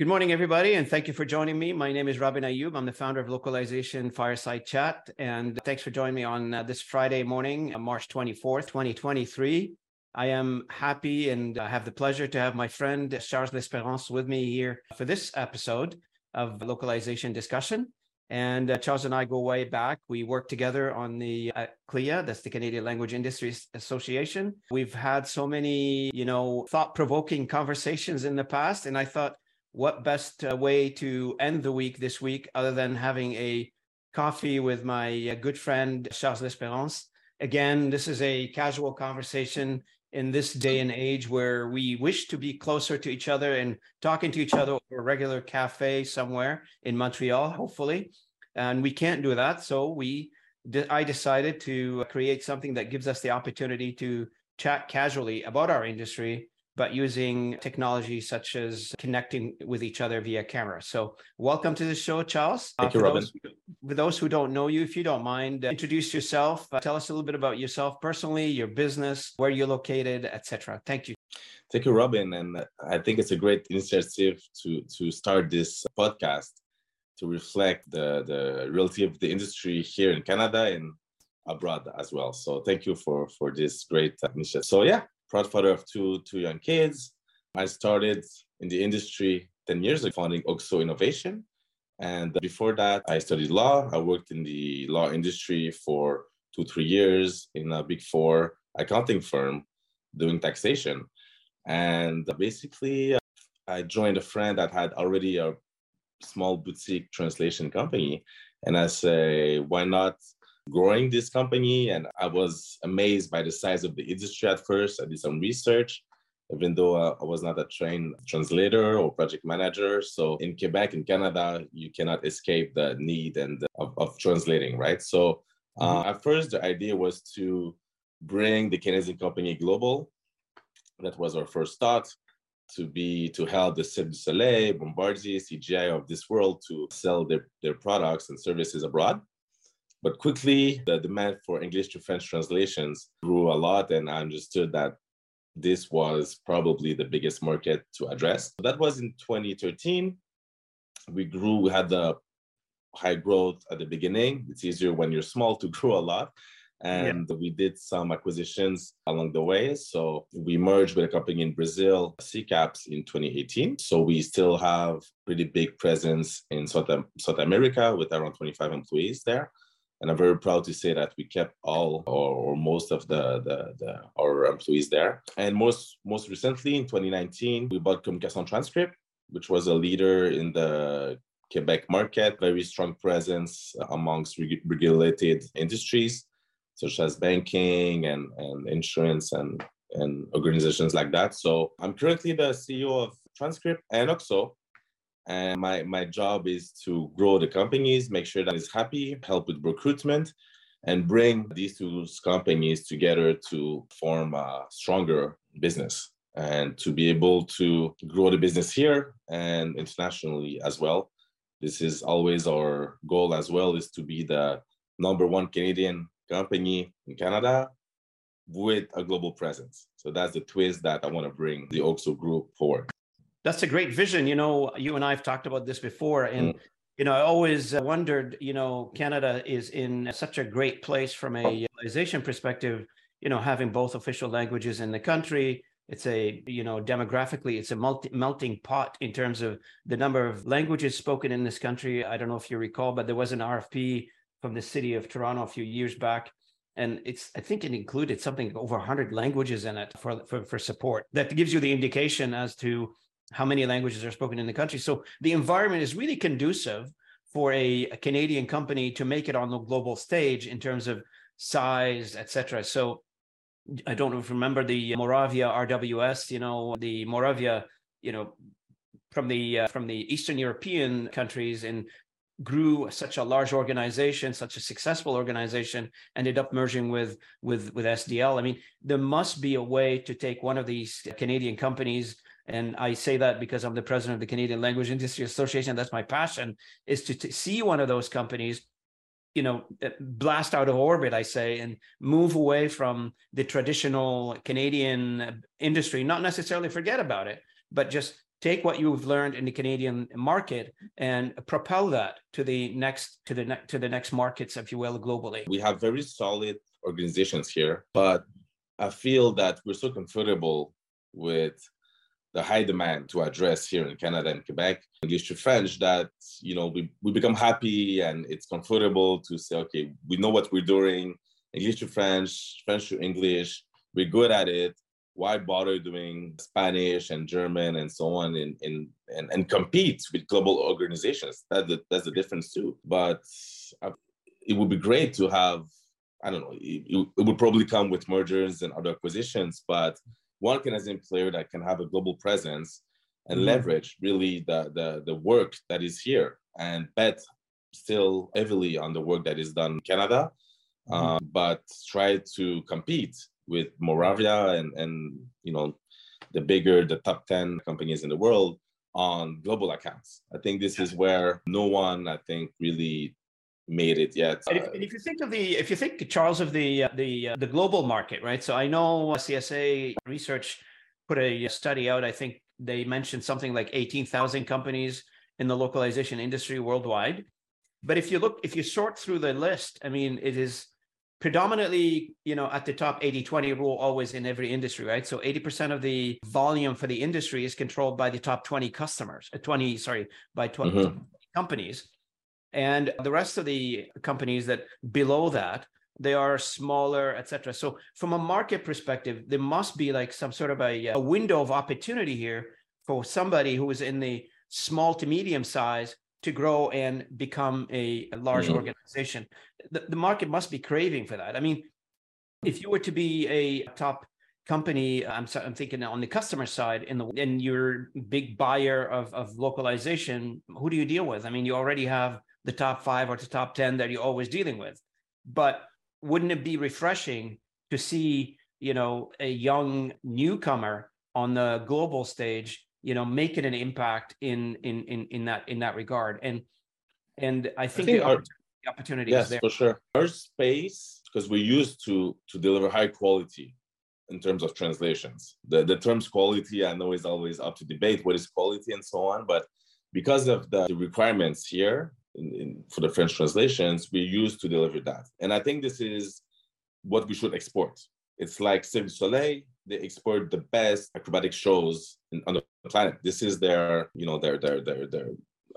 Good morning, everybody, and thank you for joining me. My name is Robin Ayoub. I'm the founder of Localization Fireside Chat, and thanks for joining me on uh, this Friday morning, uh, March 24th, 2023. I am happy and I have the pleasure to have my friend Charles Lesperance with me here for this episode of Localization Discussion. And uh, Charles and I go way back. We worked together on the uh, CLIA, that's the Canadian Language Industries Association. We've had so many, you know, thought-provoking conversations in the past, and I thought what best uh, way to end the week this week other than having a coffee with my uh, good friend Charles Lesperance. Again, this is a casual conversation in this day and age where we wish to be closer to each other and talking to each other over a regular cafe somewhere in Montreal, hopefully. And we can't do that. So we I decided to create something that gives us the opportunity to chat casually about our industry but using technology such as connecting with each other via camera. So, welcome to the show, Charles. Thank uh, you, Robin. Those, for those who don't know you, if you don't mind, uh, introduce yourself. Uh, tell us a little bit about yourself personally, your business, where you're located, etc. Thank you. Thank you, Robin. And I think it's a great initiative to to start this podcast to reflect the the reality of the industry here in Canada and abroad as well. So thank you for for this great initiative. So yeah, proud father of two two young kids. I started in the industry 10 years ago, founding OXO Innovation. And before that, I studied law. I worked in the law industry for two, three years in a big four accounting firm doing taxation. And basically, uh, I joined a friend that had already a small boutique translation company. And I say, why not growing this company. And I was amazed by the size of the industry at first. I did some research, even though uh, I was not a trained translator or project manager. So in Quebec, in Canada, you cannot escape the need and of, of translating, right? So uh, mm-hmm. at first, the idea was to bring the Canadian company global. That was our first thought to be to help the Cirque du Soleil, Bombardier, CGI of this world to sell their, their products and services abroad. But quickly, the demand for English to French translations grew a lot, and I understood that this was probably the biggest market to address. That was in 2013. We grew, we had the high growth at the beginning. It's easier when you're small to grow a lot. And yeah. we did some acquisitions along the way. So we merged with a company in Brazil, CCAPS, in 2018. So we still have pretty big presence in South, South America with around 25 employees there and I'm very proud to say that we kept all or, or most of the, the, the, our employees there. And most most recently in 2019, we bought Communication Transcript, which was a leader in the Quebec market, very strong presence amongst reg- regulated industries such as banking and, and insurance and, and organizations like that. So I'm currently the CEO of Transcript and OXO, and my, my job is to grow the companies, make sure that it's happy, help with recruitment, and bring these two companies together to form a stronger business and to be able to grow the business here and internationally as well. This is always our goal as well is to be the number one Canadian company in Canada with a global presence. So that's the twist that I want to bring the OXO group forward. That's a great vision. You know, you and I have talked about this before, and mm. you know, I always uh, wondered. You know, Canada is in such a great place from a civilization perspective. You know, having both official languages in the country. It's a you know demographically, it's a multi- melting pot in terms of the number of languages spoken in this country. I don't know if you recall, but there was an RFP from the city of Toronto a few years back and it's i think it included something over 100 languages in it for, for for support that gives you the indication as to how many languages are spoken in the country. So the environment is really conducive for a, a Canadian company to make it on the global stage in terms of size, etc. So I don't remember the Moravia RWS, you know, the Moravia, you know, from the uh, from the Eastern European countries and grew such a large organization, such a successful organization, ended up merging with with with SDL. I mean, there must be a way to take one of these Canadian companies and I say that because I'm the president of the Canadian Language Industry Association. That's my passion is to, to see one of those companies, you know, uh, blast out of orbit, I say, and move away from the traditional Canadian industry, not necessarily forget about it, but just take what you've learned in the Canadian market and propel that to the next to the next to the next markets, if you will, globally. We have very solid organizations here, but I feel that we're so comfortable with the high demand to address here in Canada and Quebec, English to French, that you know we, we become happy and it's comfortable to say, okay, we know what we're doing, English to French, French to English, we're good at it. Why bother doing Spanish and German and so on and, and, and, and compete with global organizations? That, that's the difference too. But uh, it would be great to have, I don't know, it, it would probably come with mergers and other acquisitions, but one Canadian player that can have a global presence and mm-hmm. leverage really the, the, the work that is here and bet still heavily on the work that is done in Canada, mm-hmm. uh, but try to compete with Moravia and, and you know the bigger the top 10 companies in the world on global accounts. I think this is where no one I think really made it yet. And if, and if, you think of the, if you think Charles of the uh, the uh, the global market, right? So I know CSA research put a study out. I think they mentioned something like eighteen thousand companies in the localization industry worldwide. But if you look, if you sort through the list, I mean, it is predominantly, you know, at the top 80-20 rule always in every industry, right? So 80% of the volume for the industry is controlled by the top 20 customers, uh, 20, sorry, by 20 mm-hmm. companies. And the rest of the companies that below that, they are smaller, etc. So from a market perspective, there must be like some sort of a, a window of opportunity here for somebody who is in the small to medium size to grow and become a, a large mm-hmm. organization. The, the market must be craving for that. I mean, if you were to be a top company i'm, I'm thinking on the customer side in the and you're big buyer of, of localization who do you deal with i mean you already have the top five or the top 10 that you're always dealing with. But wouldn't it be refreshing to see, you know, a young newcomer on the global stage, you know, making an impact in in in in that in that regard? And and I think, I think the, our, the opportunity yes, is there. for sure. Our space, because we're used to to deliver high quality in terms of translations. The the terms quality, I know is always up to debate. What is quality and so on, but because of the, the requirements here in, in, for the French translations, we used to deliver that. And I think this is what we should export. It's like Cirque du Soleil, they export the best acrobatic shows in, on the planet. This is their, you know, their their their their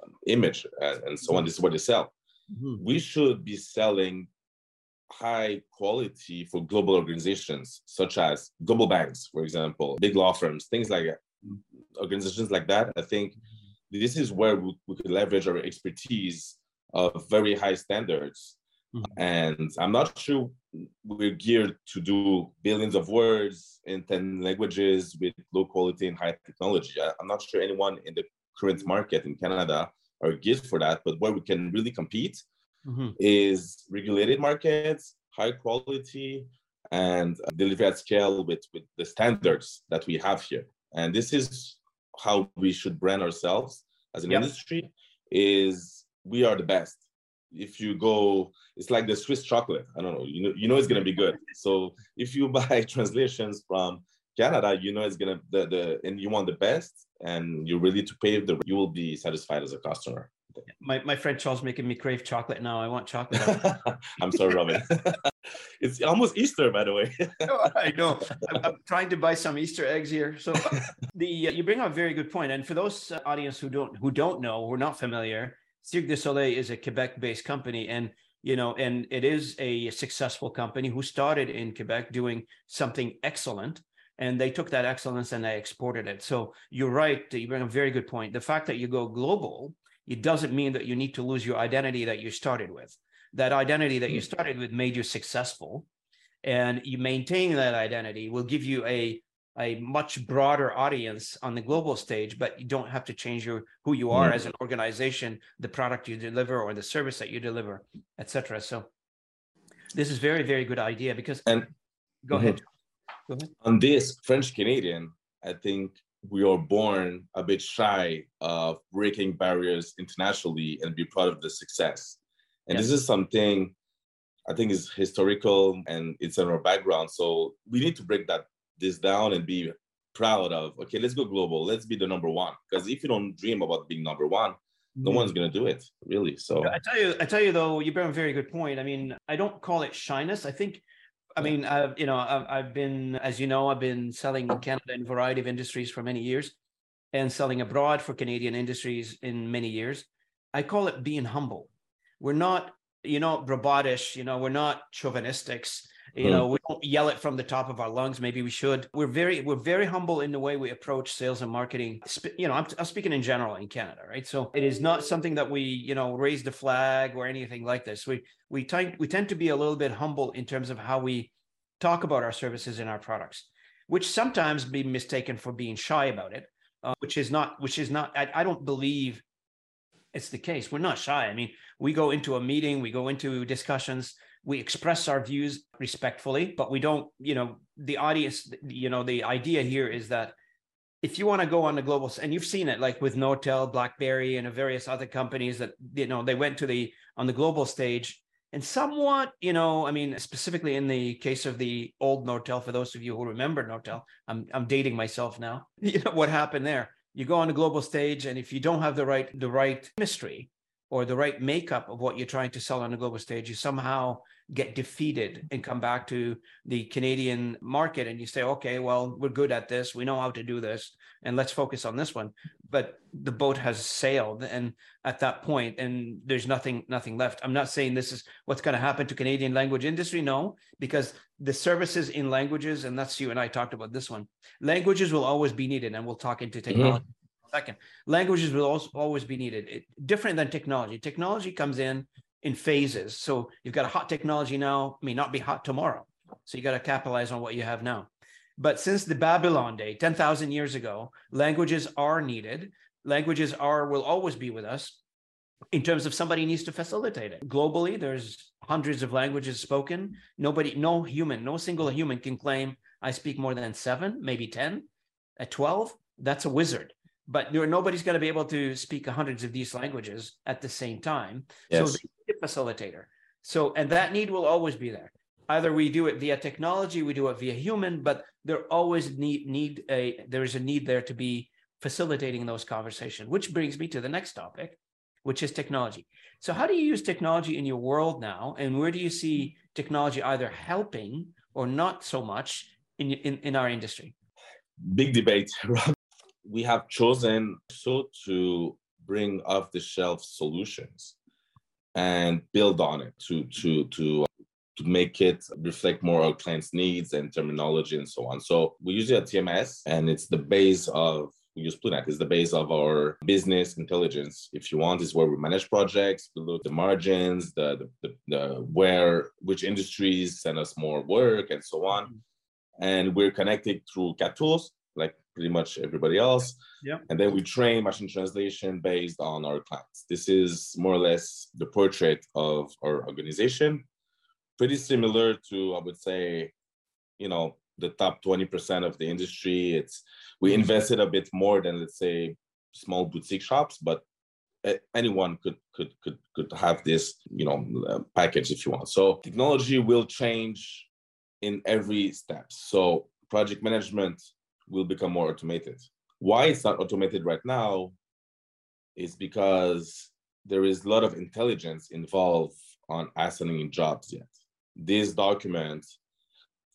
um, image and, and so on. This is what they sell. Mm-hmm. We should be selling high quality for global organizations such as global banks, for example, big law firms, things like that. Organizations like that. I think this is where we, we could leverage our expertise of very high standards. Mm-hmm. And I'm not sure we're geared to do billions of words in 10 languages with low quality and high technology. I, am not sure anyone in the current market in Canada are geared for that, but where we can really compete mm-hmm. is regulated markets, high quality, and delivery at scale with, with the standards that we have here. And this is how we should brand ourselves as an yep. industry is we are the best. If you go, it's like the Swiss chocolate. I don't know. You know, you know it's gonna be good. So if you buy translations from Canada, you know it's gonna the the and you want the best, and you're ready to pay the. You will be satisfied as a customer. My, my friend Charles making me crave chocolate now. I want chocolate. I'm sorry, Robin. it's almost Easter, by the way. I know. I'm, I'm, trying to buy some Easter eggs here. So the uh, you bring up a very good point. And for those uh, audience who don't who don't know, who are not familiar, Cirque du Soleil is a Quebec-based company, and you know, and it is a successful company who started in Quebec doing something excellent and they took that excellence and they exported it. So you're right. You bring a very good point. The fact that you go global it doesn't mean that you need to lose your identity that you started with. That identity that you hmm. started with made you successful. And you maintain that identity will give you a, a much broader audience on the global stage, but you don't have to change your who you are mm as an organization, the product you deliver or the service that you deliver, etc. So this is very, very good idea because and go, mm-hmm. ahead. go ahead. On this French Canadian, I think we are born a bit shy of breaking barriers internationally and be proud of the success. And this is something I think is historical and it's in our background. So we need to break that this down and be proud of okay let's go global let's be the number one because if you don't dream about being number one no mm-hmm. one's going to do it really so i tell you i tell you though you bring a very good point i mean i don't call it shyness i think I mean, I've you know, I've, I've been, as you know, I've been selling in Canada in a variety of industries for many years, and selling abroad for Canadian industries in many years. I call it being humble. We're not, you know, robotish. You know, we're not chauvinistics. You know we don't yell it from the top of our lungs maybe we should. We're very we're very humble in the way we approach sales and marketing you know I'm, I'm speaking in general in canada right? So it is not something that we you know raise the flag or anything like this. We we tend we tend to be a little bit humble in terms of how we talk about our services and our products which sometimes be mistaken for being shy about it uh, which is not which is not I, I don't believe it's the case. We're not shy. I mean we go into a meeting we go into discussions we express our views respectfully but we don't you know the audience you know the idea here is that if you want to go on the global and you've seen it like with nortel blackberry and various other companies that you know they went to the on the global stage and somewhat you know i mean specifically in the case of the old nortel for those of you who remember nortel i'm, I'm dating myself now you know what happened there you go on the global stage and if you don't have the right the right mystery or the right makeup of what you're trying to sell on the global stage you somehow get defeated and come back to the Canadian market and you say, okay, well, we're good at this. We know how to do this and let's focus on this one. But the boat has sailed and at that point and there's nothing, nothing left. I'm not saying this is what's going to happen to Canadian language industry. No, because the services in languages, and that's you and I talked about this one, languages will always be needed. And we'll talk into mm-hmm. technology. Mm-hmm second. Languages will also always be needed. It, different than technology. Technology comes in in phases. So you've got a hot technology now, may not be hot tomorrow. So you got to capitalize on what you have now. But since the Babylon day, 10,000 years ago, languages are needed. Languages are will always be with us in terms of somebody needs to facilitate it. Globally, there's hundreds of languages spoken. Nobody, no human, no single human can claim I speak more than seven, maybe 10. At 12, that's a wizard but nobody's going to be able to speak hundreds of these languages at the same time. Yes. So a facilitator. So and that need will always be there. Either we do it via technology, we do it via human, but there always need need a there is a need there to be facilitating those conversations. Which brings me to the next topic, which is technology. So how do you use technology in your world now, and where do you see technology either helping or not so much in in, in our industry? Big debate, we have chosen so to bring off the shelf solutions and build on it to to to to make it reflect more our clients' needs and terminology and so on. So we use it at TMS and it's the base of we use Plunet is the base of our business intelligence. If you want, is where we manage projects, we look the margins, the, the, the, the where which industries send us more work and so on. And we're connected through CAT tools like pretty much everybody else. Yeah. And then we train machine translation based on our clients. This is more or less the portrait of our organization. Pretty similar to, I would say, you know, the top 20% of the industry. It's we mm-hmm. invested a bit more than let's say small boutique shops, but anyone could could could could have this you know uh, package if you want so technology will change in every step so project management will become more automated. Why it's not automated right now is because there is a lot of intelligence involved on assigning jobs yet. This document,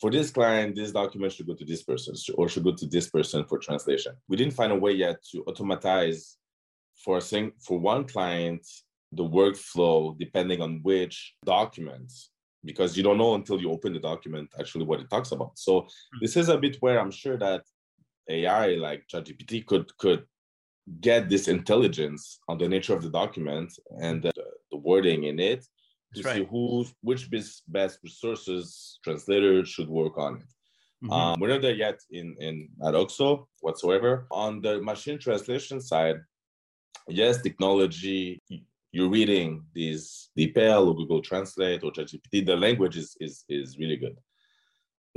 for this client, this document should go to this person or should go to this person for translation. We didn't find a way yet to automatize for a thing, for one client the workflow depending on which documents because you don't know until you open the document actually what it talks about. So hmm. this is a bit where I'm sure that AI like ChatGPT could could get this intelligence on the nature of the document and the, the wording in it to That's see right. who which best, best resources translators should work on it. Mm-hmm. Um, we're not there yet in in at Oxo whatsoever. On the machine translation side, yes, technology. You're reading these DeepL or Google Translate or ChatGPT. The language is is is really good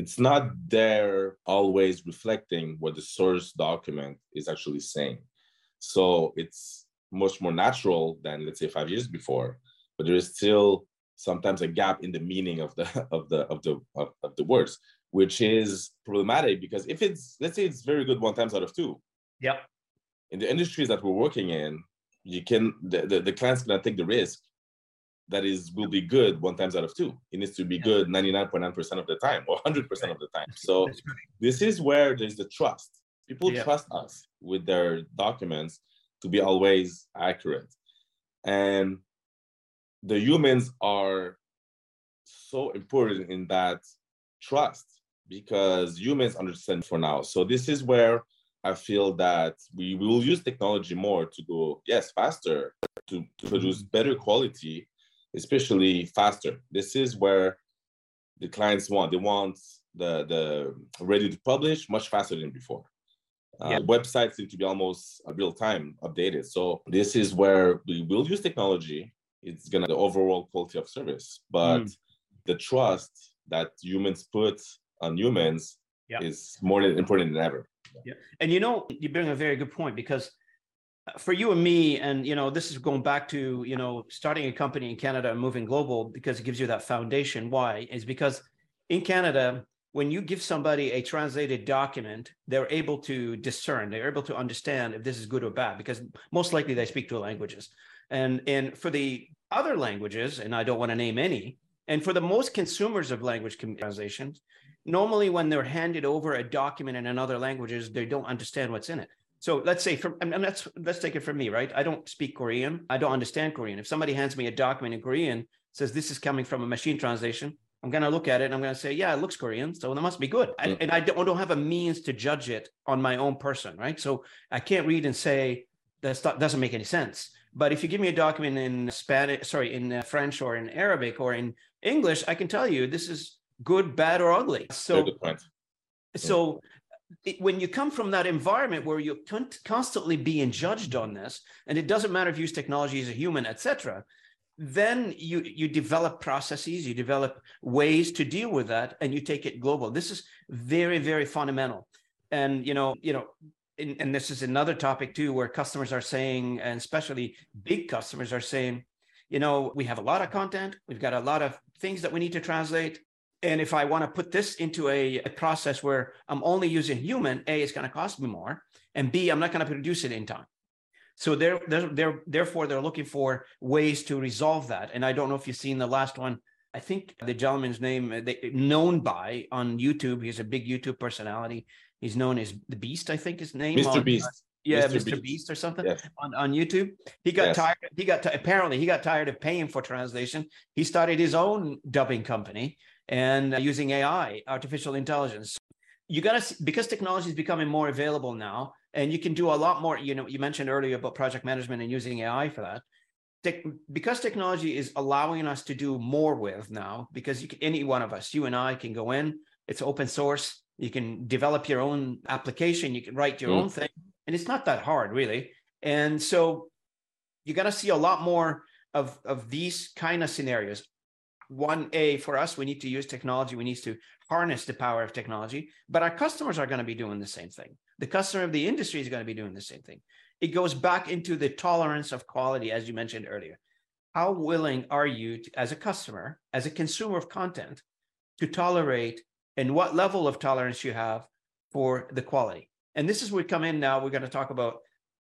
it's not there always reflecting what the source document is actually saying. So it's much more natural than let's say five years before, but there is still sometimes a gap in the meaning of the of the of the of, of the words. which is problematic because if it's let's say it's very good one times out of two. Yep. In the industries that we're working in, you can the, the, the client's gonna take the risk that is will be good one times out of two. It needs to be good 99.9% of the time or 100% of the time. So this is where there's the trust. People yeah. trust us with their documents to be always accurate. And the humans are so important in that trust because humans understand for now. So this is where I feel that we will use technology more to go, yes, faster, to, to produce mm-hmm. better quality, especially faster. This is where the clients want. They want the the ready to publish much faster than before. Uh, yeah. Websites seem to be almost real time updated. So this is where we will use technology. It's gonna the overall quality of service, but mm. the trust that humans put on humans yeah. is more important than ever. Yeah. And you know, you bring a very good point because uh, for you and me, and you know, this is going back to you know starting a company in Canada and moving global because it gives you that foundation. Why is because in Canada, when you give somebody a translated document, they're able to discern, they're able to understand if this is good or bad because most likely they speak two languages. And and for the other languages, and I don't want to name any, and for the most consumers of language translations, normally when they're handed over a document in another languages, they don't understand what's in it. So let's say from and let's let's take it from me, right? I don't speak Korean. I don't understand Korean. If somebody hands me a document in Korean, says this is coming from a machine translation, I'm going to look at it and I'm going to say, yeah, it looks Korean, so it must be good. I, mm. and I don't, don't, have a means to judge it on my own person, right? So I can't read and say that doesn't make any sense. But if you give me a document in Spanish, sorry, in uh, French or in Arabic or in English, I can tell you this is good, bad, or ugly. So, so it, when you come from that environment where you're con- constantly being judged on this, and it doesn't matter if you use technology as a human, etc., then you you develop processes, you develop ways to deal with that, and you take it global. This is very very fundamental, and you know you know. And, this is another topic too, where customers are saying, and especially big customers are saying, you know, we have a lot of content, we've got a lot of things that we need to translate and if I want to put this into a, a, process where I'm only using human, A, it's going to cost me more, and B, I'm not going to produce it in time. So they're, they're, they're therefore they're looking for ways to resolve that. And I don't know if you've seen the last one. I think the gentleman's name, they, known by on YouTube. He's a big YouTube personality. He's known as the Beast. I think his name. Mr. On, Beast. Uh, yeah, Mr. Mr. Beast. Beast. or something yes. on, on YouTube. He got yes. tired. He got t- apparently he got tired of paying for translation. He started his own dubbing company and using AI, artificial intelligence. You got to because technology is becoming more available now, and you can do a lot more. You know, you mentioned earlier about project management and using AI for that. Te- because technology is allowing us to do more with now, because you can, any one of us, you and I, can go in. It's open source. You can develop your own application. You can write your mm. own thing, and it's not that hard, really. And so, you got to see a lot more of of these kind of scenarios one a for us we need to use technology we need to harness the power of technology but our customers are going to be doing the same thing the customer of the industry is going to be doing the same thing it goes back into the tolerance of quality as you mentioned earlier how willing are you to, as a customer as a consumer of content to tolerate and what level of tolerance you have for the quality and this is where we come in now we're going to talk about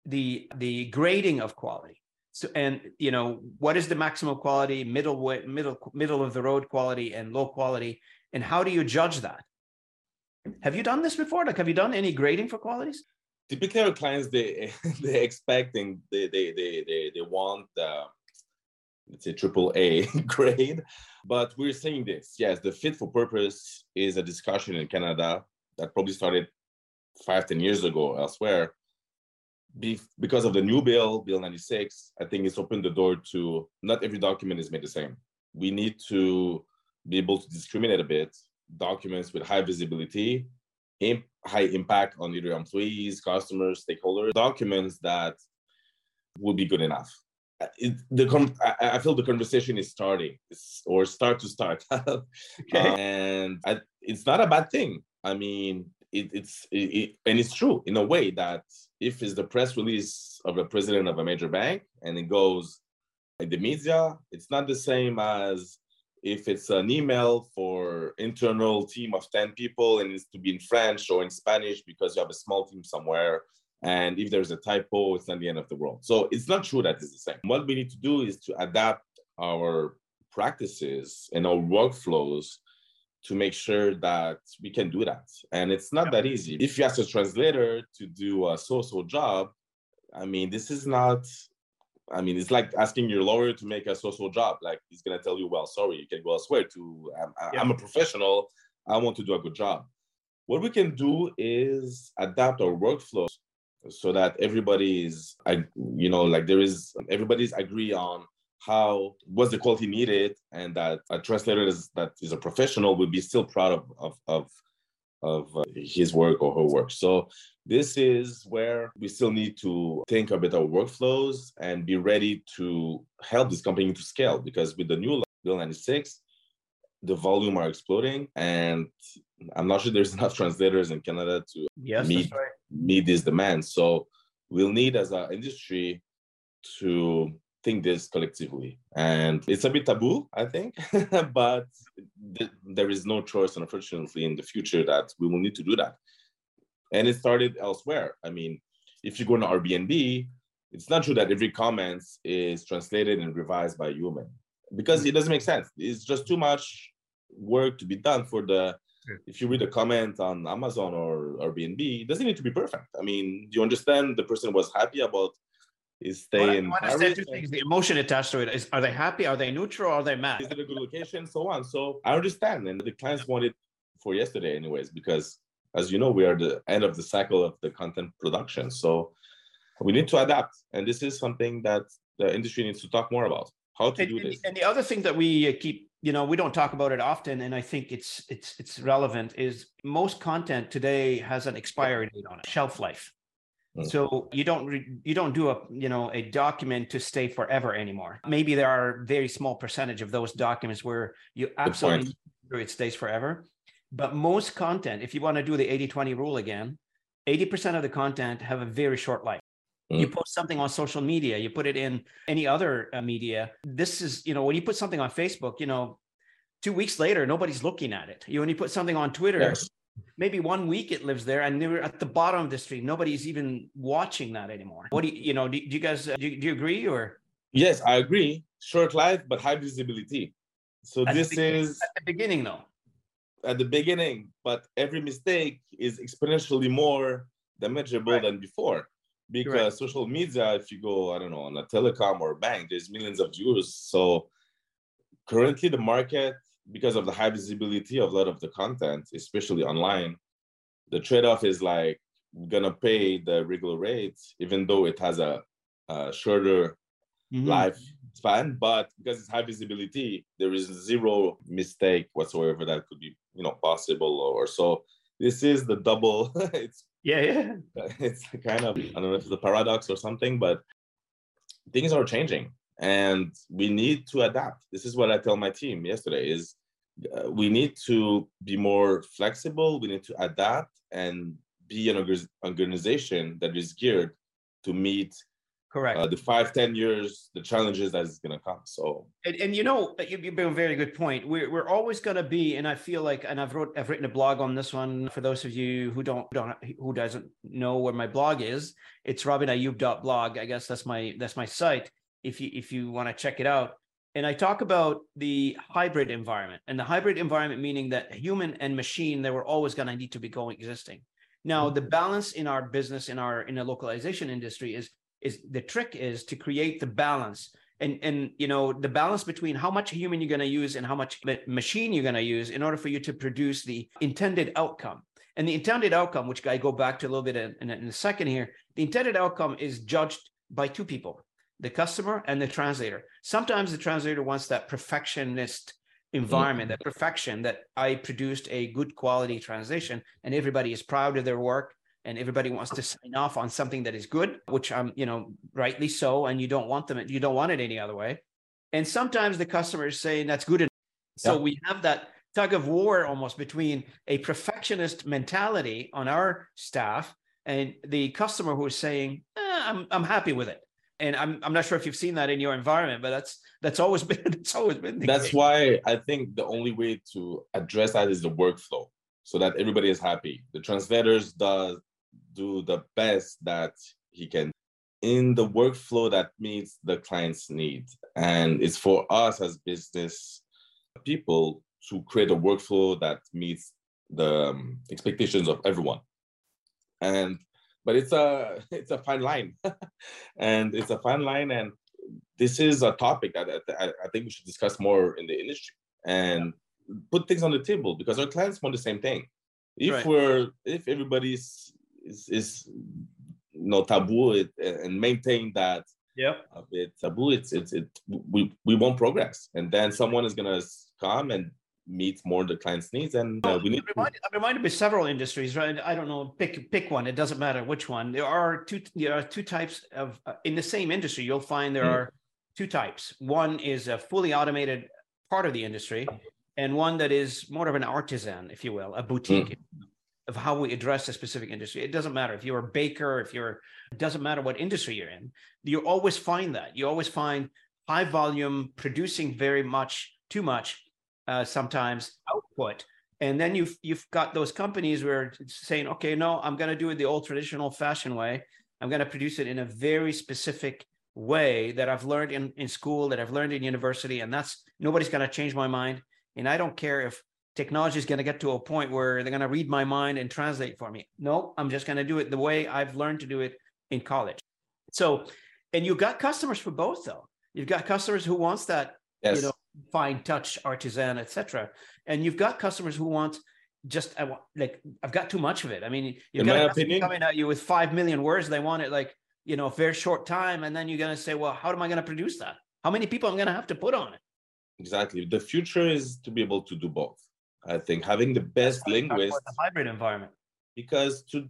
the the grading of quality so, and you know, what is the maximum quality, middle middle middle of the road quality, and low quality, and how do you judge that? Have you done this before? Like, have you done any grading for qualities? Typically, our clients they they expecting they they they they, they want the let's say triple A grade, but we're saying this. Yes, the fit for purpose is a discussion in Canada that probably started five ten years ago elsewhere be, because of the new bill, Bill 96, I think it's opened the door to not every document is made the same. We need to be able to discriminate a bit documents with high visibility, imp, high impact on either employees, customers, stakeholders, documents that will be good enough. It, the I, I feel the conversation is starting or start to start okay. and I, it's not a bad thing i mean it, it's it, it, and it's true in a way that if it's the press release of a president of a major bank and it goes in the media, it's not the same as if it's an email for internal team of 10 people and it's to be in french or in spanish because you have a small team somewhere and if there's a typo it's not the end of the world so it's not true that it's the same what we need to do is to adapt our practices and our workflows to make sure that we can do that and it's not that easy if you ask a translator to do a so-so job i mean this is not I mean, it's like asking your lawyer to make a social job. Like he's gonna tell you, well, sorry, you can go elsewhere. To I'm, yeah. I'm a professional. I want to do a good job. What we can do is adapt our workflows so that everybody is, you know, like there is everybody's agree on how what's the quality needed, and that a translator is, that is a professional will be still proud of of of, of uh, his work or her work. So this is where we still need to think about our workflows and be ready to help this company to scale because with the new Bill 96, the volume are exploding and I'm not sure there's enough translators in Canada to yes, meet, right. Meet these demands. So we'll need as an industry to think this collectively. And it's a bit taboo, I think, but th- there is no choice, unfortunately, in the future that we will need to do that and it started elsewhere. I mean, if you go to Airbnb, it's not true that every comment is translated and revised by human because it doesn't make sense. It's just too much work to be done for the. If you read a comment on Amazon or Airbnb, it doesn't need to be perfect. I mean, do you understand the person was happy about his stay well, in Paris? Two things, the emotion attached to it is: are they happy? Are they neutral? Are they mad? Is it a good location? So on. So I understand, and the clients wanted for yesterday, anyways, because as you know, we are the end of the cycle of the content production. So we need to adapt. And this is something that the industry needs to talk more about. How to and, do this. And the other thing that we keep, you know, we don't talk about it often, and I think it's it's it's relevant, is most content today has an expiry date on it, shelf life. Mm. So you don't re- you don't do a you know a document to stay forever anymore. Maybe there are very small percentage of those documents where you absolutely it stays forever. But most content, if you want to do the 80 20 rule again, 80% of the content have a very short life. Mm. You post something on social media, you put it in any other uh, media. This is, you know, when you put something on Facebook, you know, two weeks later, nobody's looking at it. You when you put something on Twitter, yes. maybe one week it lives there and they're at the bottom of the stream. Nobody's even watching that anymore. What do you, you know, do, do you guys, uh, do you, do you, agree or? Yes, I agree. Short life, but high visibility. So at this is at the beginning though at the beginning, but every mistake is exponentially more damageable right. than before. Because right. social media, if you go, I don't know, on a telecom or a bank, there's millions of views. So currently the market, because of the high visibility of a lot of the content, especially online, the trade-off is like gonna pay the regular rates, even though it has a, a shorter mm-hmm. life span, but because it's high visibility, there is zero mistake whatsoever that could be, you know, possible or so. This is the double. it's yeah, yeah. It's kind of I don't know if it's a paradox or something, but things are changing and we need to adapt. This is what I tell my team yesterday: is uh, we need to be more flexible. We need to adapt and be an organization that is geared to meet Correct. Uh, the five, ten years, the challenges that is going to come. So, and, and you know, you, you bring a very good point. We're, we're always going to be, and I feel like, and I've wrote, I've written a blog on this one for those of you who don't, don't, who doesn't know where my blog is. It's robinayoub.blog. I guess that's my, that's my site. If you, if you want to check it out. And I talk about the hybrid environment and the hybrid environment, meaning that human and machine, they were always going to need to be going existing. Now, the balance in our business, in our in the localization industry, is is the trick is to create the balance. And and you know the balance between how much human you're going to use and how much machine you're going to use in order for you to produce the intended outcome. And the intended outcome which i go back to a little bit in, in, in a second here the intended outcome is judged by two people the customer and the translator. Sometimes the translator wants that perfectionist environment mm-hmm. that perfection that i produced a good quality translation and everybody is proud of their work and everybody wants to sign off on something that is good which i'm you know rightly so and you don't want them you don't want it any other way and sometimes the customer is saying that's good enough. so we have that tug of war almost between a perfectionist mentality on our staff and the customer who is saying eh, I'm, I'm happy with it and I'm I'm not sure if you've seen that in your environment, but that's that's always been it's always been. that's case. why I think the only way to address that is the workflow, so that everybody is happy. The translators does do the best that he can in the workflow that meets the client's needs, and it's for us as business people to create a workflow that meets the um, expectations of everyone. And but it's a it's a fine line, and it's a fine line, and this is a topic that I, I think we should discuss more in the industry and put things on the table because our clients want the same thing. If right. we're if everybody's is, is know taboo it, and maintain that. Yeah a bit taboo it's it's it we we won't progress. And then someone is gonna come and meet more the client's needs and uh, we need I'm reminded, I'm reminded of several industries right? I don't know pick pick one it doesn't matter which one. There are two there are two types of uh, in the same industry you'll find there mm. are two types. One is a fully automated part of the industry and one that is more of an artisan if you will a boutique mm. Of how we address a specific industry. It doesn't matter if you're a baker if you're it doesn't matter what industry you're in. You always find that. You always find high volume producing very much too much uh, sometimes output. And then you've you've got those companies where it's saying okay no i'm going to do it the old traditional fashion way. I'm going to produce it in a very specific way that i've learned in, in school that i've learned in university and that's nobody's going to change my mind. And i don't care if technology is going to get to a point where they're going to read my mind and translate for me no i'm just going to do it the way i've learned to do it in college so and you've got customers for both though you've got customers who wants that yes. you know fine touch artisan etc and you've got customers who want just I want like I've got too much of it. I mean, you've In got opinion, coming at you with five million words. They want it like you know, a very short time, and then you're gonna say, well, how am I gonna produce that? How many people I'm gonna have to put on it? Exactly. The future is to be able to do both. I think having the best linguist, the hybrid environment. Because to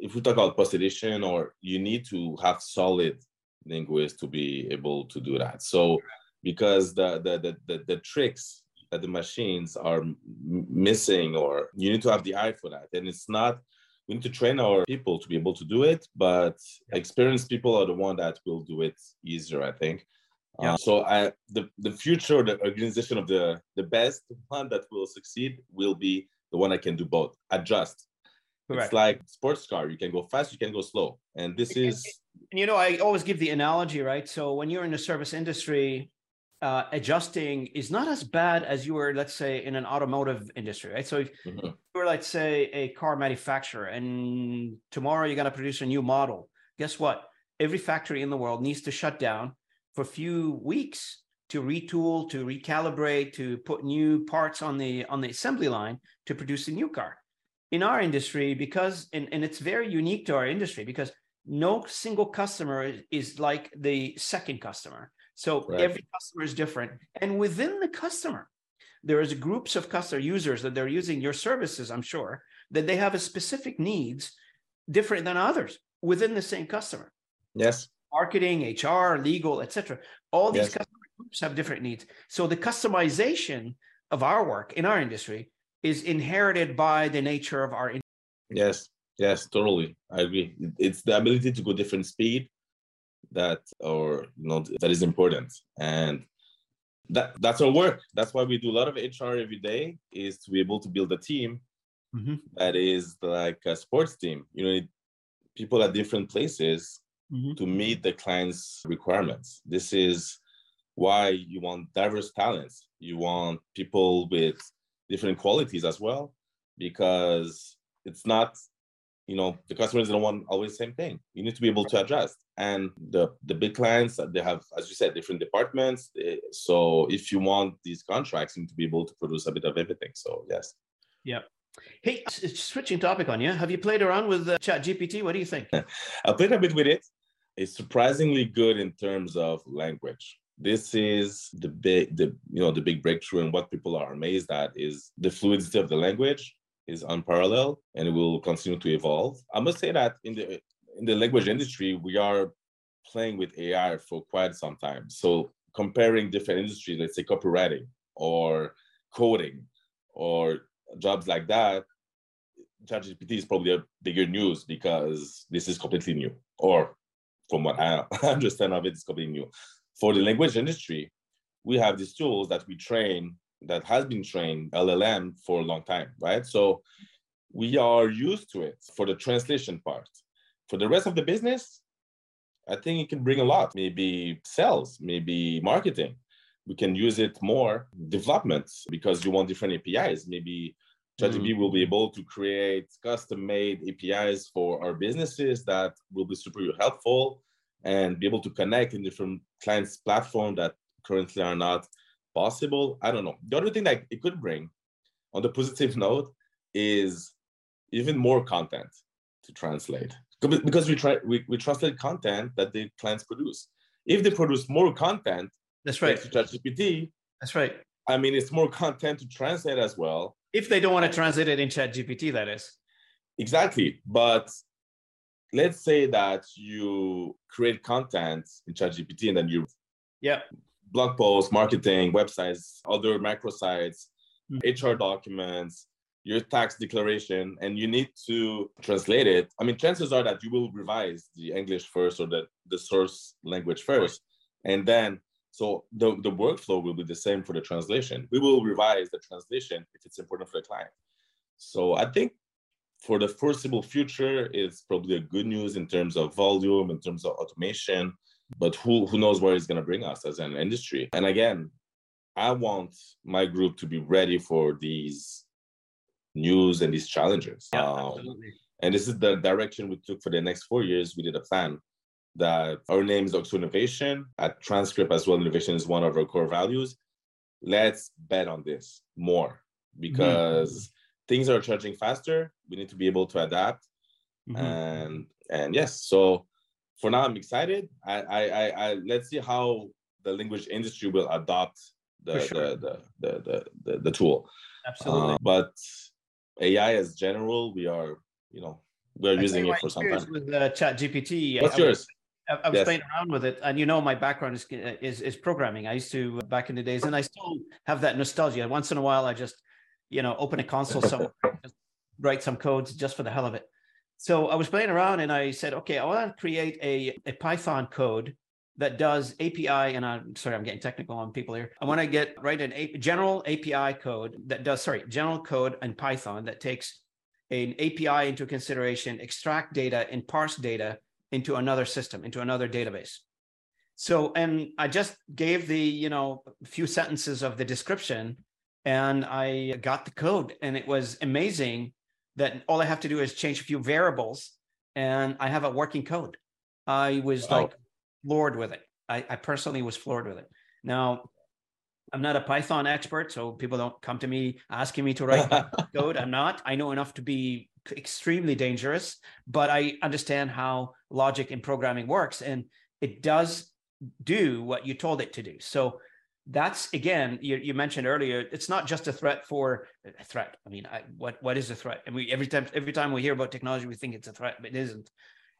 if we talk about post edition, or you need to have solid linguists to be able to do that. So because the the the, the, the tricks that the machines are missing or you need to have the eye for that and it's not we need to train our people to be able to do it but experienced people are the one that will do it easier i think yeah. Uh, so I, the, the future the organization of the the best one that will succeed will be the one I can do both adjust Correct. it's like sports car you can go fast you can go slow and this is and you know i always give the analogy right so when you're in the service industry uh, adjusting is not as bad as you were, let's say, in an automotive industry, right? So if mm-hmm. you were, let's say, a car manufacturer, and tomorrow you're going to produce a new model, guess what? Every factory in the world needs to shut down for a few weeks to retool, to recalibrate, to put new parts on the on the assembly line to produce a new car. In our industry, because and, and it's very unique to our industry because no single customer is like the second customer so right. every customer is different. And within the customer, there is groups of customer users that they're using your services, I'm sure, that they have a specific needs different than others within the same customer. Yes. Marketing, HR, legal, etc. All these yes. customer groups have different needs. So the customization of our work in our industry is inherited by the nature of our industry. Yes, yes, totally. I agree. It's the ability to go different speed that or you know that is important and that that's our work that's why we do a lot of hr every day is to be able to build a team mm-hmm. that is like a sports team you know people at different places mm-hmm. to meet the client's requirements. This is why you want diverse talents. You want people with different qualities as well because it's not you know the customers don't want always the same thing. You need to be able to adjust. And the the big clients they have as you said different departments. So if you want these contracts you need to be able to produce a bit of everything. So yes. Yeah hey switching topic on you. Have you played around with uh, chat gpt what do you think? I played a bit with it it's surprisingly good in terms of language this is the big the you know the big breakthrough and what people are amazed at is the fluidity of the language is unparalleled and it will continue to evolve. I must say that in the in the language industry, we are playing with AI for quite some time. So comparing different industries, let's say copywriting or coding or jobs like that, ChatGPT is probably a bigger news because this is completely new. Or from what I understand of it, it's completely new. For the language industry, we have these tools that we train that has been trained LLM for a long time, right? So we are used to it for the translation part. For the rest of the business, I think it can bring a lot. Maybe sales, maybe marketing. We can use it more development because you want different APIs. Maybe ChatGPT mm. will be able to create custom-made APIs for our businesses that will be super helpful and be able to connect in different clients' platform that currently are not possible. I don't know. The other thing that it could bring, on the positive note, is even more content to translate because we try we, we translate content that the clients produce. If they produce more content, that's right. To ChatGPT, that's right. I mean, it's more content to translate as well. If they don't want to translate it in ChatGPT, that is. Exactly, but let's say that you create content in ChatGPT and then you yeah blog posts, marketing, websites, other microsites, mm-hmm. HR documents, your tax declaration, and you need to translate it. I mean, chances are that you will revise the English first or the, the source language first. And then, so the, the workflow will be the same for the translation. We will revise the translation if it's important for the client. So I think for the foreseeable future, it's probably a good news in terms of volume, in terms of automation, but who, who knows where it's going to bring us as an industry. And again, I want my group to be ready for these news and these challenges. Yeah, um, and this is the direction we took for the next four years. We did a plan that our name is Oxo Innovation. At Transcript as well, innovation is one of our core values. Let's bet on this more because mm-hmm. things are charging faster. We need to be able to adapt. Mm-hmm. And and yes, so for now I'm excited. I, I I, I let's see how the language industry will adopt the sure. the, the, the, the, the tool. Absolutely. Uh, but AI as general, we are, you know, we are using it for some time. With uh, ChatGPT, what's I, yours? I was, yes. playing around with it, and you know, my background is, uh, is is programming. I used to uh, back in the days, and I still have that nostalgia. Once in a while, I just, you know, open a console somewhere, write some codes just for the hell of it. So I was playing around, and I said, okay, I want to create a a Python code that does API, and I'm sorry, I'm getting technical on people here. I want to get write an a, general API code that does sorry general code in Python that takes an API into consideration, extract data, and parse data into another system, into another database. So, and I just gave the you know few sentences of the description, and I got the code, and it was amazing that all I have to do is change a few variables, and I have a working code. I was like floored with it. I, I personally was floored with it. Now, I'm not a Python expert, so people don't come to me asking me to write code. I'm not. I know enough to be extremely dangerous, but I understand how logic in programming works, and it does do what you told it to do. So that's again, you, you mentioned earlier, it's not just a threat for a threat. I mean, I, what what is a threat? And we every time every time we hear about technology, we think it's a threat, but it isn't.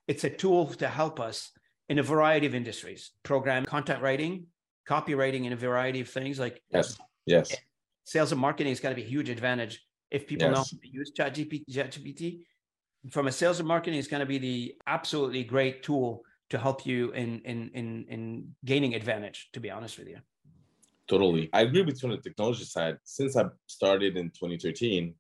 It's a tool to help us in a variety of industries program content writing copywriting in a variety of things like yes yes sales and marketing is going to be a huge advantage if people yes. know how to use ChatGPT, ChatGPT. from a sales and marketing is going to be the absolutely great tool to help you in in in in gaining advantage to be honest with you totally i agree with you on the technology side since i started in 2013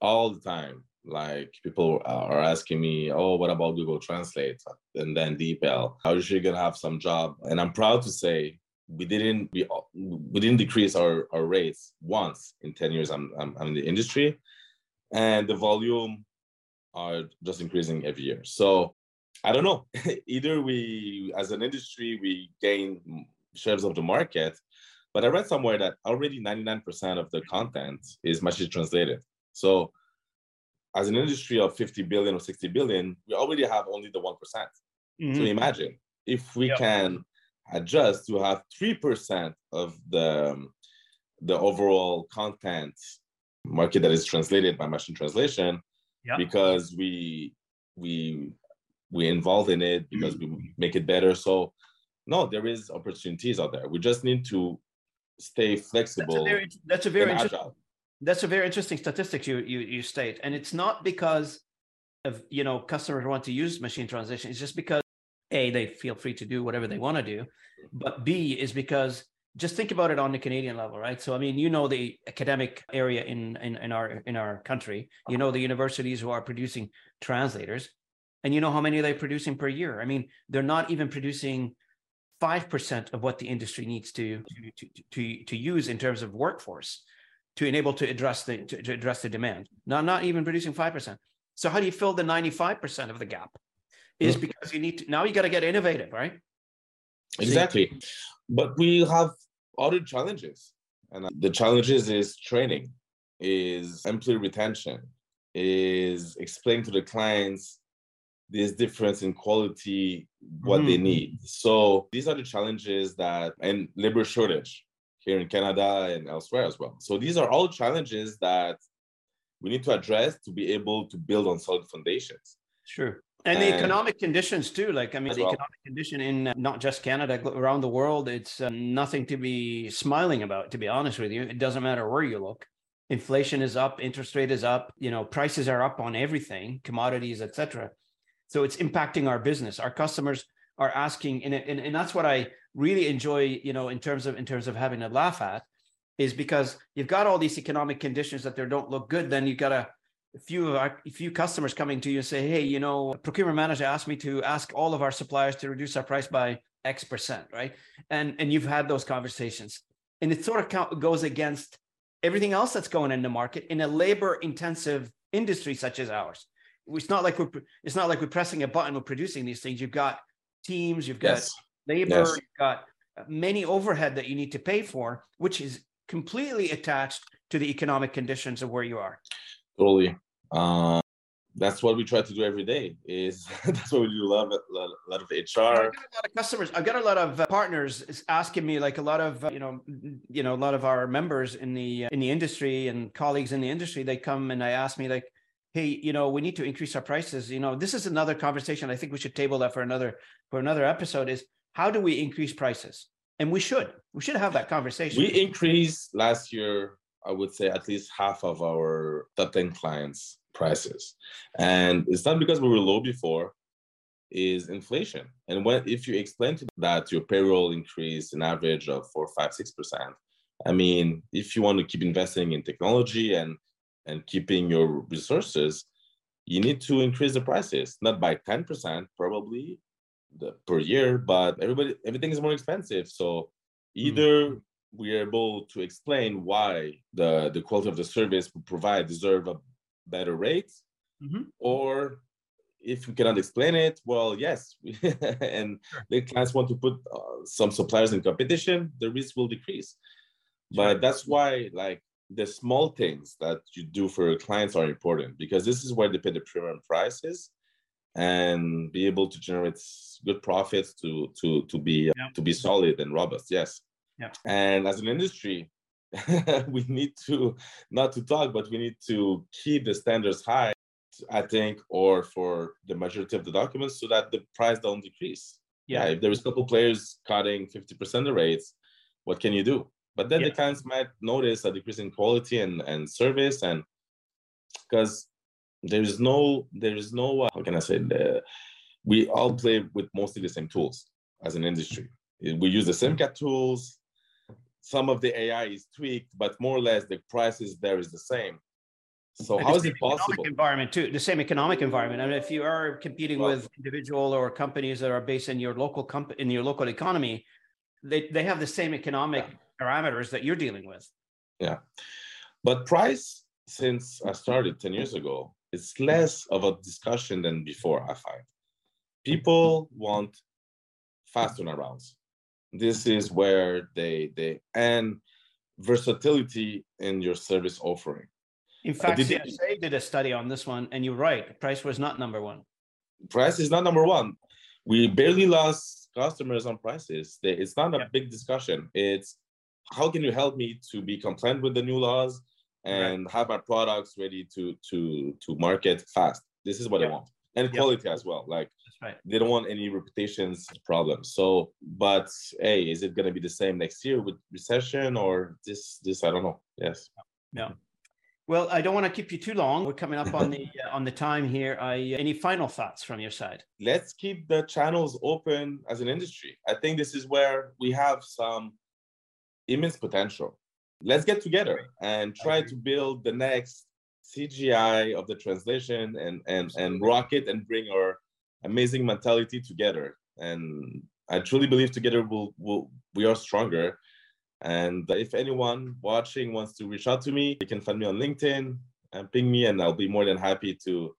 all the time like people are asking me, oh, what about Google Translate? And then DeepL, how is she gonna have some job? And I'm proud to say we didn't we, we didn't decrease our, our rates once in 10 years I'm, I'm, I'm in the industry. And the volume are just increasing every year. So I don't know. Either we, as an industry, we gain shares of the market, but I read somewhere that already 99% of the content is machine translated. So as an industry of 50 billion or 60 billion, we already have only the one mm-hmm. So imagine if we yep. can adjust to have 3% of the, um, the overall content market that is translated by machine translation yep. because we we we involve in it because mm-hmm. we make it better so no there is opportunities out there we just need to stay flexible that's a very, that's a very agile that's a very interesting statistic you, you you state, and it's not because of you know customers want to use machine translation. It's just because A, they feel free to do whatever they want to do. But B is because just think about it on the Canadian level, right? So I mean, you know the academic area in, in, in our in our country. You know the universities who are producing translators, and you know how many they're producing per year. I mean, they're not even producing five percent of what the industry needs to, to to to use in terms of workforce to enable to address the to, to address the demand. Not not even producing five percent. So how do you fill the ninety five percent of the gap? Is mm-hmm. because you need to now you got to get innovative, right? Exactly, but we have other challenges, and the challenges is training, is employee retention, is explain to the clients this difference in quality what mm-hmm. they need. So these are the challenges that and labor shortage here in canada and elsewhere as well. So these are all challenges that we need to address to be able to build on solid foundations. Sure and, the economic conditions too like i mean the well, economic condition in not just canada around the world it's uh, nothing to be smiling about to be honest with you it doesn't matter where you look inflation is up interest rate is up you know prices are up on everything commodities etc so it's impacting our business. Our customers are asking, and, and, and that's what I really enjoy, you know, in terms of in terms of having a laugh at, is because you've got all these economic conditions that they don't look good. Then you've got a few of our a few customers coming to you and say, hey, you know, procurement manager asked me to ask all of our suppliers to reduce our price by X percent, right? And and you've had those conversations, and it sort of goes against everything else that's going in the market in a labor intensive industry such as ours it's not like we're it's not like we're pressing a button we're producing these things you've got teams you've got yes. labor yes. you've got uh, many overhead that you need to pay for which is completely attached to the economic conditions of where you are totally. Uh, that's what we try to do every day is that's what we do. A lot of, a lot of hr i got a lot of customers. I've got a lot of uh, partners asking me like a lot of uh, you know you know a lot of our members in the uh, in the industry and colleagues in the industry they come and they ask me like hey you know we need to increase our prices. You know this is another conversation i think we should table that for another for another episode is how do we increase prices? And we should. We should have that conversation. we increased last year i would say at least half of our top 10 clients prices. And it's not because we were low before is inflation. And when if you explain to that your payroll increased an average of four five six percent i mean if you want to keep investing in technology and and keeping your resources, you need to increase the prices, not by 10% probably the, per year, but everybody everything is more expensive. So hmm. either mm-hmm. we're able to explain why the, the quality of the service we provide deserve a better rate, mm-hmm. or if we cannot explain it, well, yes, and sure. the clients want to put uh, some suppliers in competition, the risk will decrease. Sure. But that's why, like, the small things that you do for your clients are important because this is where they pay the premium prices and be able to generate good profits to to to be yeah. to be solid and robust yes yeah. And as an industry we need to not to talk but we need to keep the standards high i think or for the majority of the documents so that the price don't decrease. Yeah, yeah if there is a couple players cutting 50% the rates what can you do? But then yeah. the clients might notice a decrease in quality and, and service and because there is no there is no uh, how can i say the, we all play with mostly the same tools as an industry. We use the same CAT tools some of the ai is tweaked but more or less the prices there is the same so how is it possible environment too the same economic environment I mean, if you are competing well, with individual or companies that are based in your local company in your local economy they, they have the same economic yeah parameters that you're dealing with. Yeah. But price, since I started 10 years ago, is less of a discussion than before, I find. People want fast turnarounds. This is where they they and versatility in your service offering. In uh, fact, did CSA did a study on this one, and you're right. Price was not number one. Price is not number one. We barely lost customers on prices. It's not a yeah. big discussion. It's how can you help me to be compliant with the new laws and right. have my products ready to to to market fast this is what yeah. i want and quality yeah. as well like right. they don't want any reputations problems so but hey is it going to be the same next year with recession or this this i don't know yes yeah Well, I don't want to keep you too long. We're coming up on the uh, on the time here. I, any final thoughts from your side? Let's keep the channels open as an industry. I think this is where we have some immense potential. Let's get together and try to build the next CGI of the translation and and and rock it and bring our amazing mentality together. And I truly believe together we'll, we'll we are stronger. And if anyone watching wants to reach out to me, you can find me on LinkedIn and ping me, and I'll be more than happy to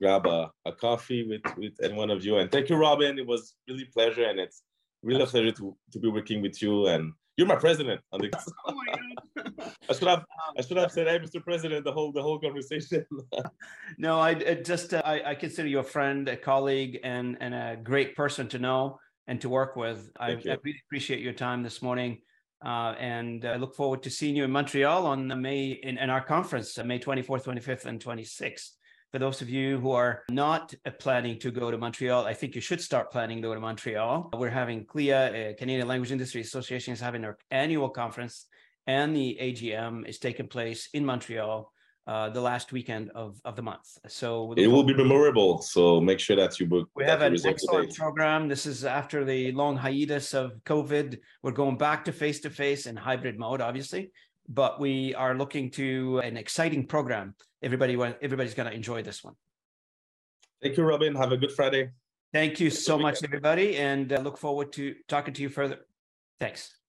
grab a, a coffee with with any one of you. And thank you, Robin. It was really pleasure, and it's really a pleasure to to be working with you and you're my president. On the, oh my I should have I should have said, "Hey, Mr. President," the whole the whole conversation. no, I just uh, I, I, consider you a friend, a colleague, and and a great person to know and to work with. I, I, really appreciate your time this morning. Uh, and I look forward to seeing you in Montreal on May in, in our conference, uh, May 24th, 25th, and 26th for those of you who are not planning to go to Montreal, I think you should start planning to go to Montreal. We're having CLIA, uh, Canadian Language Industry Association, is having their annual conference, and the AGM is taking place in Montreal uh, the last weekend of, of the month. So it will be memorable. So make sure that you book. We have an excellent program. This is after the long hiatus of COVID. We're going back to face to face and hybrid mode, obviously but we are looking to an exciting program. Everybody, everybody's going to enjoy this one. Thank you, Robin. Have a good Friday. Thank you so much, everybody, and uh, look forward to talking to you further. Thanks.